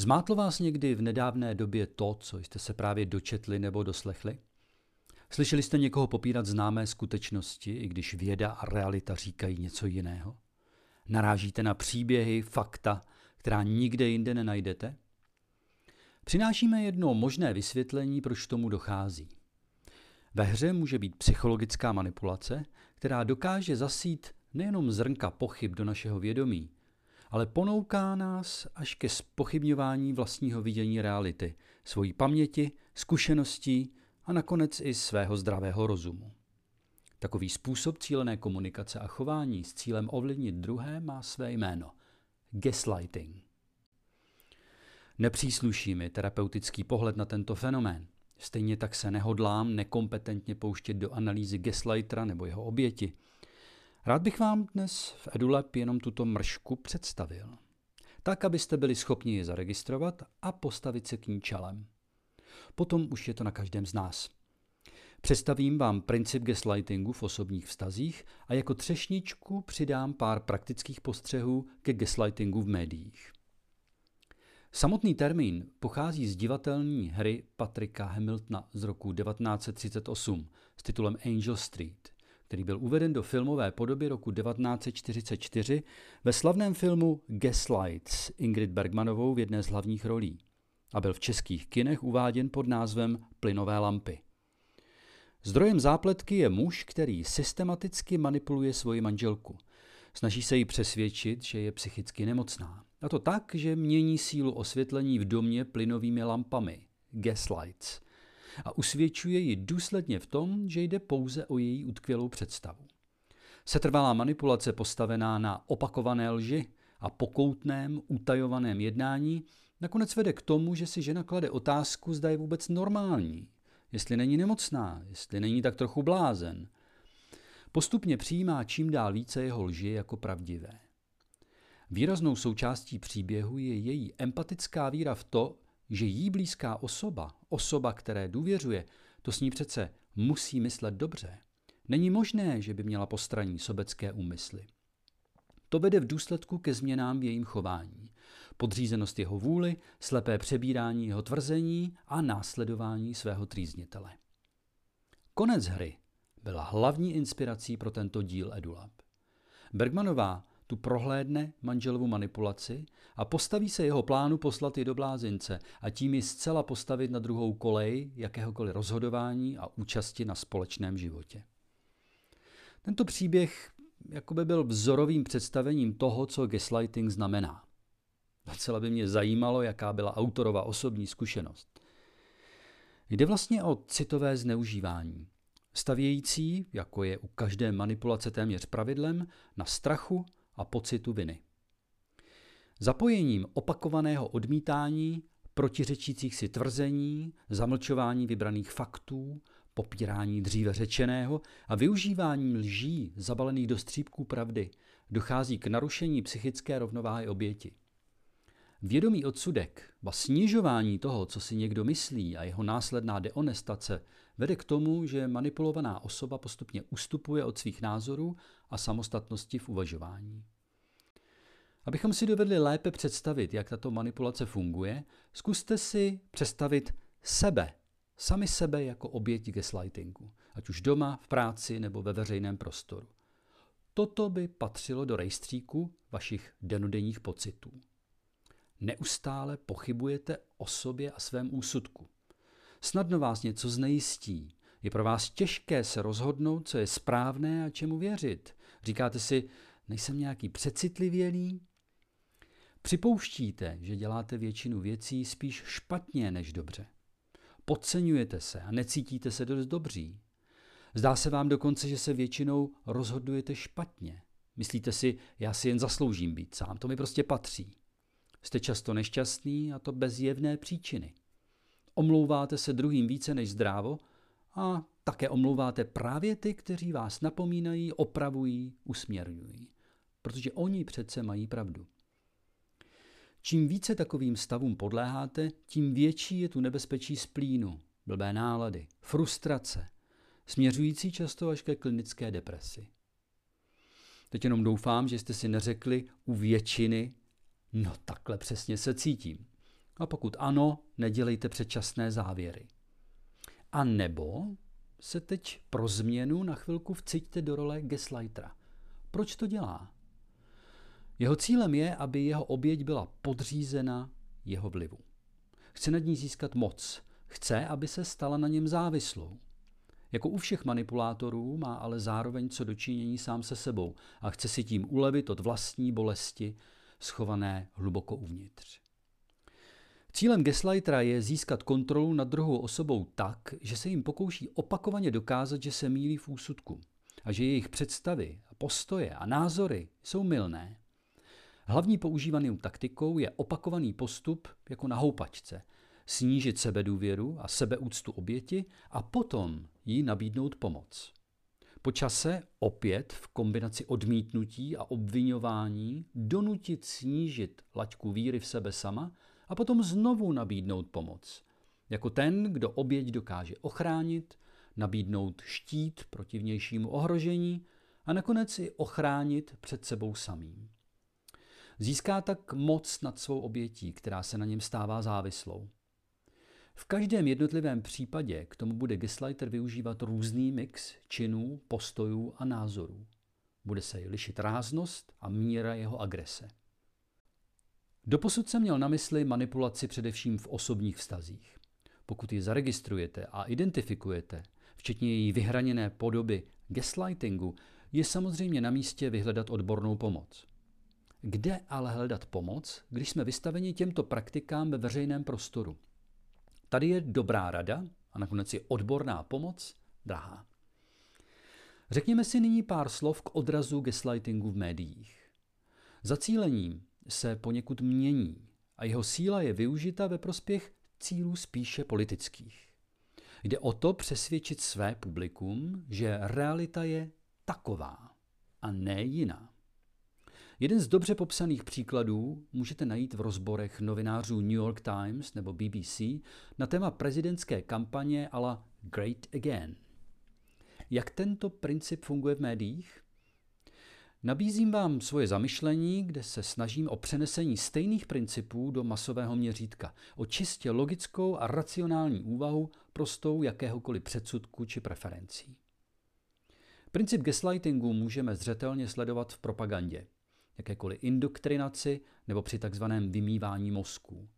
Zmátlo vás někdy v nedávné době to, co jste se právě dočetli nebo doslechli? Slyšeli jste někoho popírat známé skutečnosti, i když věda a realita říkají něco jiného? Narážíte na příběhy, fakta, která nikde jinde nenajdete? Přinášíme jedno možné vysvětlení, proč tomu dochází. Ve hře může být psychologická manipulace, která dokáže zasít nejenom zrnka pochyb do našeho vědomí, ale ponouká nás až ke spochybňování vlastního vidění reality, svojí paměti, zkušeností a nakonec i svého zdravého rozumu. Takový způsob cílené komunikace a chování s cílem ovlivnit druhé má své jméno – gaslighting. Nepřísluší mi terapeutický pohled na tento fenomén. Stejně tak se nehodlám nekompetentně pouštět do analýzy gaslightera nebo jeho oběti. Rád bych vám dnes v EduLab jenom tuto mršku představil. Tak, abyste byli schopni ji zaregistrovat a postavit se k ní čelem. Potom už je to na každém z nás. Představím vám princip gaslightingu v osobních vztazích a jako třešničku přidám pár praktických postřehů ke gaslightingu v médiích. Samotný termín pochází z divatelní hry Patrika Hamiltona z roku 1938 s titulem Angel Street, který byl uveden do filmové podoby roku 1944 ve slavném filmu Gaslight s Ingrid Bergmanovou v jedné z hlavních rolí a byl v českých kinech uváděn pod názvem Plynové lampy. Zdrojem zápletky je muž, který systematicky manipuluje svoji manželku. Snaží se jí přesvědčit, že je psychicky nemocná. A to tak, že mění sílu osvětlení v domě plynovými lampami, gaslights, a usvědčuje ji důsledně v tom, že jde pouze o její utkvělou představu. Setrvalá manipulace postavená na opakované lži a pokoutném, utajovaném jednání nakonec vede k tomu, že si žena klade otázku, zda je vůbec normální, jestli není nemocná, jestli není tak trochu blázen. Postupně přijímá čím dál více jeho lži jako pravdivé. Výraznou součástí příběhu je její empatická víra v to, že jí blízká osoba, osoba, které důvěřuje, to s ní přece musí myslet dobře. Není možné, že by měla postraní sobecké úmysly. To vede v důsledku ke změnám v jejím chování. Podřízenost jeho vůli, slepé přebírání jeho tvrzení a následování svého trýznitele. Konec hry byla hlavní inspirací pro tento díl EduLab. Bergmanová tu prohlédne manželovu manipulaci a postaví se jeho plánu poslat ji do blázince a tím ji zcela postavit na druhou kolej jakéhokoliv rozhodování a účasti na společném životě. Tento příběh jakoby byl vzorovým představením toho, co gaslighting znamená. Docela by mě zajímalo, jaká byla autorova osobní zkušenost. Jde vlastně o citové zneužívání, stavějící, jako je u každé manipulace téměř pravidlem, na strachu a pocitu viny. Zapojením opakovaného odmítání, protiřečících si tvrzení, zamlčování vybraných faktů, popírání dříve řečeného a využíváním lží zabalených do střípků pravdy dochází k narušení psychické rovnováhy oběti. Vědomý odsudek, ba snižování toho, co si někdo myslí a jeho následná deonestace vede k tomu, že manipulovaná osoba postupně ustupuje od svých názorů a samostatnosti v uvažování. Abychom si dovedli lépe představit, jak tato manipulace funguje, zkuste si představit sebe, sami sebe jako oběť gaslightingu, ať už doma, v práci nebo ve veřejném prostoru. Toto by patřilo do rejstříku vašich denodenních pocitů. Neustále pochybujete o sobě a svém úsudku. Snadno vás něco znejistí. Je pro vás těžké se rozhodnout, co je správné a čemu věřit. Říkáte si, nejsem nějaký přecitlivělý? Připouštíte, že děláte většinu věcí spíš špatně než dobře. Podceňujete se a necítíte se dost dobří. Zdá se vám dokonce, že se většinou rozhodujete špatně. Myslíte si, já si jen zasloužím být sám, to mi prostě patří. Jste často nešťastný a to bez jevné příčiny. Omlouváte se druhým více než zdrávo a také omlouváte právě ty, kteří vás napomínají, opravují, usměrňují. Protože oni přece mají pravdu. Čím více takovým stavům podléháte, tím větší je tu nebezpečí splínu, blbé nálady, frustrace, směřující často až ke klinické depresi. Teď jenom doufám, že jste si neřekli u většiny, no takhle přesně se cítím. A pokud ano, nedělejte předčasné závěry. A nebo se teď pro změnu na chvilku vciťte do role gaslightera. Proč to dělá? Jeho cílem je, aby jeho oběť byla podřízena jeho vlivu. Chce nad ní získat moc. Chce, aby se stala na něm závislou. Jako u všech manipulátorů má ale zároveň co dočinění sám se sebou a chce si tím ulevit od vlastní bolesti, schované hluboko uvnitř. Cílem gaslightera je získat kontrolu nad druhou osobou tak, že se jim pokouší opakovaně dokázat, že se mílí v úsudku a že jejich představy, postoje a názory jsou mylné. Hlavní používanou taktikou je opakovaný postup jako na houpačce. Snížit sebedůvěru a sebeúctu oběti a potom jí nabídnout pomoc. Po čase opět v kombinaci odmítnutí a obvinování donutit snížit laťku víry v sebe sama a potom znovu nabídnout pomoc. Jako ten, kdo oběť dokáže ochránit, nabídnout štít proti vnějšímu ohrožení a nakonec i ochránit před sebou samým. Získá tak moc nad svou obětí, která se na něm stává závislou. V každém jednotlivém případě k tomu bude gaslighter využívat různý mix činů, postojů a názorů. Bude se lišit ráznost a míra jeho agrese. Doposud jsem měl na mysli manipulaci především v osobních vztazích. Pokud ji zaregistrujete a identifikujete, včetně její vyhraněné podoby gaslightingu, je samozřejmě na místě vyhledat odbornou pomoc. Kde ale hledat pomoc, když jsme vystaveni těmto praktikám ve veřejném prostoru? Tady je dobrá rada a nakonec je odborná pomoc drahá. Řekněme si nyní pár slov k odrazu gaslightingu v médiích. Zacílením se poněkud mění a jeho síla je využita ve prospěch cílů spíše politických. Jde o to přesvědčit své publikum, že realita je taková a ne jiná. Jeden z dobře popsaných příkladů můžete najít v rozborech novinářů New York Times nebo BBC na téma prezidentské kampaně ala Great Again. Jak tento princip funguje v médiích? Nabízím vám svoje zamyšlení, kde se snažím o přenesení stejných principů do masového měřítka, o čistě logickou a racionální úvahu prostou jakéhokoliv předsudku či preferencí. Princip gaslightingu můžeme zřetelně sledovat v propagandě, jakékoliv indoktrinaci nebo při takzvaném vymývání mozků.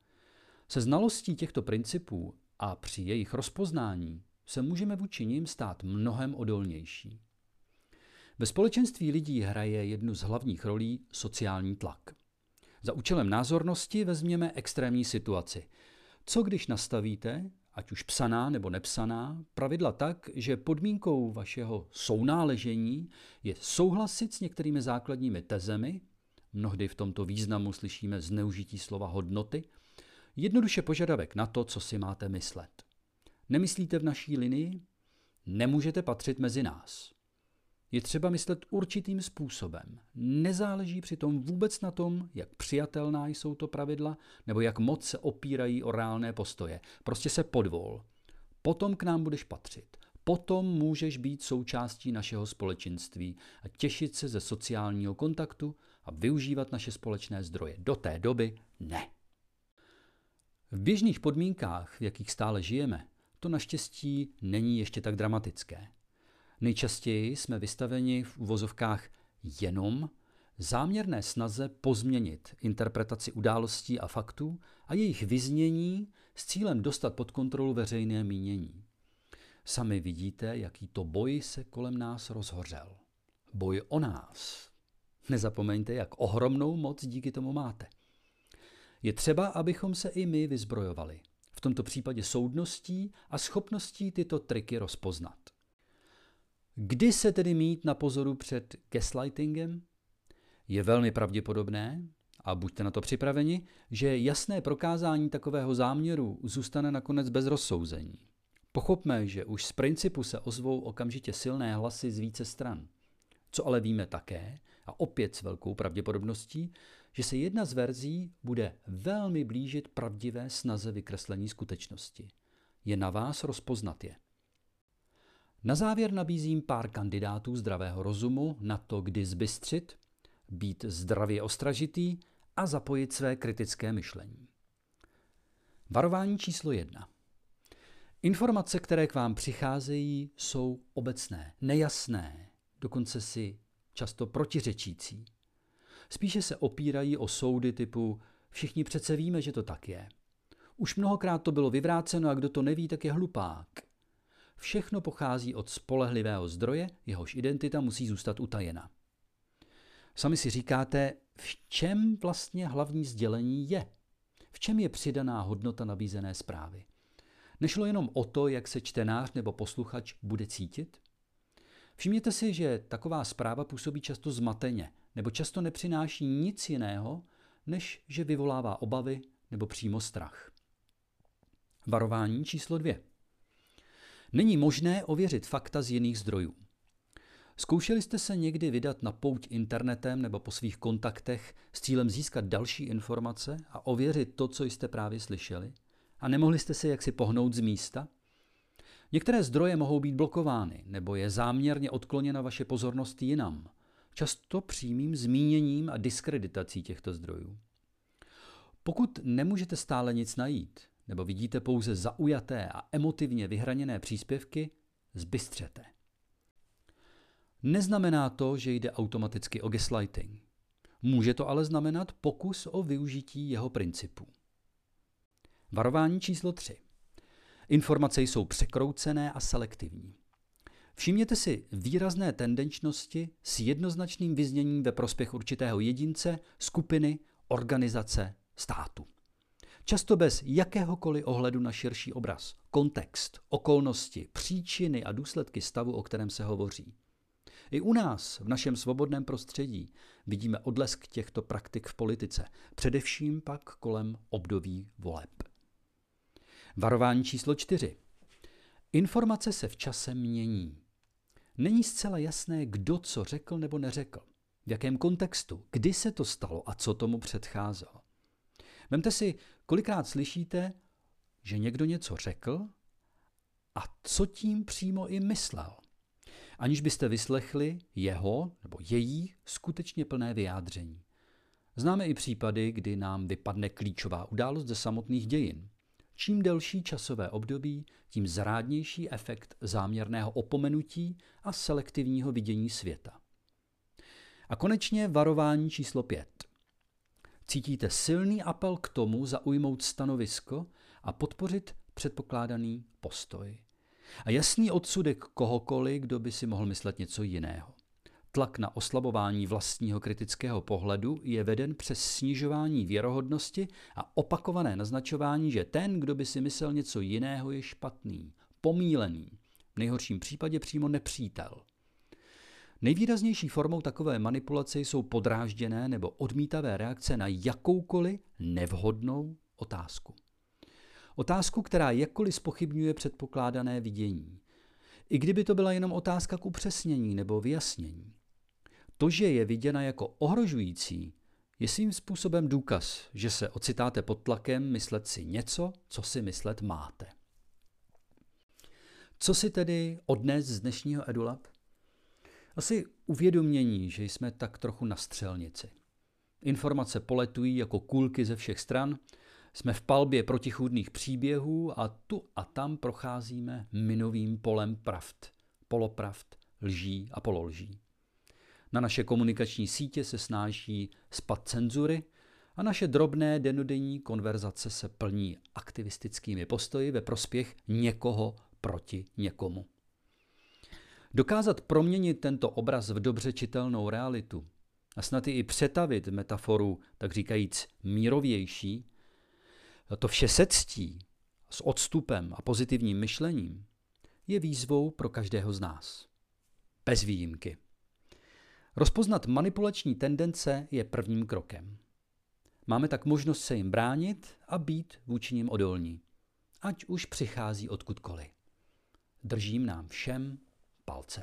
Se znalostí těchto principů a při jejich rozpoznání se můžeme vůči nim stát mnohem odolnější. Ve společenství lidí hraje jednu z hlavních rolí sociální tlak. Za účelem názornosti vezměme extrémní situaci. Co když nastavíte, ať už psaná nebo nepsaná, pravidla tak, že podmínkou vašeho sounáležení je souhlasit s některými základními tezemi, mnohdy v tomto významu slyšíme zneužití slova hodnoty, jednoduše požadavek na to, co si máte myslet. Nemyslíte v naší linii? Nemůžete patřit mezi nás. Je třeba myslet určitým způsobem. Nezáleží přitom vůbec na tom, jak přijatelná jsou to pravidla, nebo jak moc se opírají o reálné postoje. Prostě se podvol. Potom k nám budeš patřit. Potom můžeš být součástí našeho společenství a těšit se ze sociálního kontaktu a využívat naše společné zdroje. Do té doby ne. V běžných podmínkách, v jakých stále žijeme, to naštěstí není ještě tak dramatické. Nejčastěji jsme vystaveni v uvozovkách jenom záměrné snaze pozměnit interpretaci událostí a faktů a jejich vyznění s cílem dostat pod kontrolu veřejné mínění. Sami vidíte, jaký to boj se kolem nás rozhořel. Boj o nás. Nezapomeňte, jak ohromnou moc díky tomu máte. Je třeba, abychom se i my vyzbrojovali. V tomto případě soudností a schopností tyto triky rozpoznat. Kdy se tedy mít na pozoru před gaslightingem? Je velmi pravděpodobné, a buďte na to připraveni, že jasné prokázání takového záměru zůstane nakonec bez rozsouzení. Pochopme, že už z principu se ozvou okamžitě silné hlasy z více stran. Co ale víme také, a opět s velkou pravděpodobností, že se jedna z verzí bude velmi blížit pravdivé snaze vykreslení skutečnosti. Je na vás rozpoznat je. Na závěr nabízím pár kandidátů zdravého rozumu na to, kdy zbystřit, být zdravě ostražitý a zapojit své kritické myšlení. Varování číslo jedna. Informace, které k vám přicházejí, jsou obecné, nejasné, dokonce si často protiřečící. Spíše se opírají o soudy typu všichni přece víme, že to tak je. Už mnohokrát to bylo vyvráceno a kdo to neví, tak je hlupák. Všechno pochází od spolehlivého zdroje, jehož identita musí zůstat utajena. Sami si říkáte, v čem vlastně hlavní sdělení je? V čem je přidaná hodnota nabízené zprávy? Nešlo jenom o to, jak se čtenář nebo posluchač bude cítit? Všimněte si, že taková zpráva působí často zmateně, nebo často nepřináší nic jiného, než že vyvolává obavy nebo přímo strach. Varování číslo dvě. Není možné ověřit fakta z jiných zdrojů. Zkoušeli jste se někdy vydat na pouť internetem nebo po svých kontaktech s cílem získat další informace a ověřit to, co jste právě slyšeli? A nemohli jste se jaksi pohnout z místa? Některé zdroje mohou být blokovány, nebo je záměrně odkloněna vaše pozornost jinam, často přímým zmíněním a diskreditací těchto zdrojů. Pokud nemůžete stále nic najít, nebo vidíte pouze zaujaté a emotivně vyhraněné příspěvky, zbystřete. Neznamená to, že jde automaticky o gaslighting. Může to ale znamenat pokus o využití jeho principů. Varování číslo 3. Informace jsou překroucené a selektivní. Všimněte si výrazné tendenčnosti s jednoznačným vyzněním ve prospěch určitého jedince, skupiny, organizace, státu. Často bez jakéhokoliv ohledu na širší obraz, kontext, okolnosti, příčiny a důsledky stavu, o kterém se hovoří. I u nás, v našem svobodném prostředí, vidíme odlesk těchto praktik v politice, především pak kolem období voleb. Varování číslo čtyři. Informace se v čase mění. Není zcela jasné, kdo co řekl nebo neřekl, v jakém kontextu, kdy se to stalo a co tomu předcházelo. Vemte si, kolikrát slyšíte, že někdo něco řekl a co tím přímo i myslel, aniž byste vyslechli jeho nebo její skutečně plné vyjádření. Známe i případy, kdy nám vypadne klíčová událost ze samotných dějin. Čím delší časové období, tím zrádnější efekt záměrného opomenutí a selektivního vidění světa. A konečně varování číslo 5. Cítíte silný apel k tomu zaujmout stanovisko a podpořit předpokládaný postoj. A jasný odsudek kohokoliv, kdo by si mohl myslet něco jiného. Tlak na oslabování vlastního kritického pohledu je veden přes snižování věrohodnosti a opakované naznačování, že ten, kdo by si myslel něco jiného, je špatný, pomílený, v nejhorším případě přímo nepřítel. Nejvýraznější formou takové manipulace jsou podrážděné nebo odmítavé reakce na jakoukoliv nevhodnou otázku. Otázku, která jakkoliv spochybňuje předpokládané vidění. I kdyby to byla jenom otázka k upřesnění nebo vyjasnění. To, že je viděna jako ohrožující, je svým způsobem důkaz, že se ocitáte pod tlakem myslet si něco, co si myslet máte. Co si tedy odnes z dnešního EduLab? Asi uvědomění, že jsme tak trochu na střelnici. Informace poletují jako kůlky ze všech stran, jsme v palbě protichůdných příběhů a tu a tam procházíme minovým polem pravd, polopravd, lží a pololží. Na naše komunikační sítě se snáší spad cenzury a naše drobné denodenní konverzace se plní aktivistickými postoji ve prospěch někoho proti někomu. Dokázat proměnit tento obraz v dobře čitelnou realitu a snad i přetavit metaforu, tak říkajíc, mírovější, to vše sectí s odstupem a pozitivním myšlením je výzvou pro každého z nás. Bez výjimky. Rozpoznat manipulační tendence je prvním krokem. Máme tak možnost se jim bránit a být vůči nim odolní, ať už přichází odkudkoliv. Držím nám všem palce.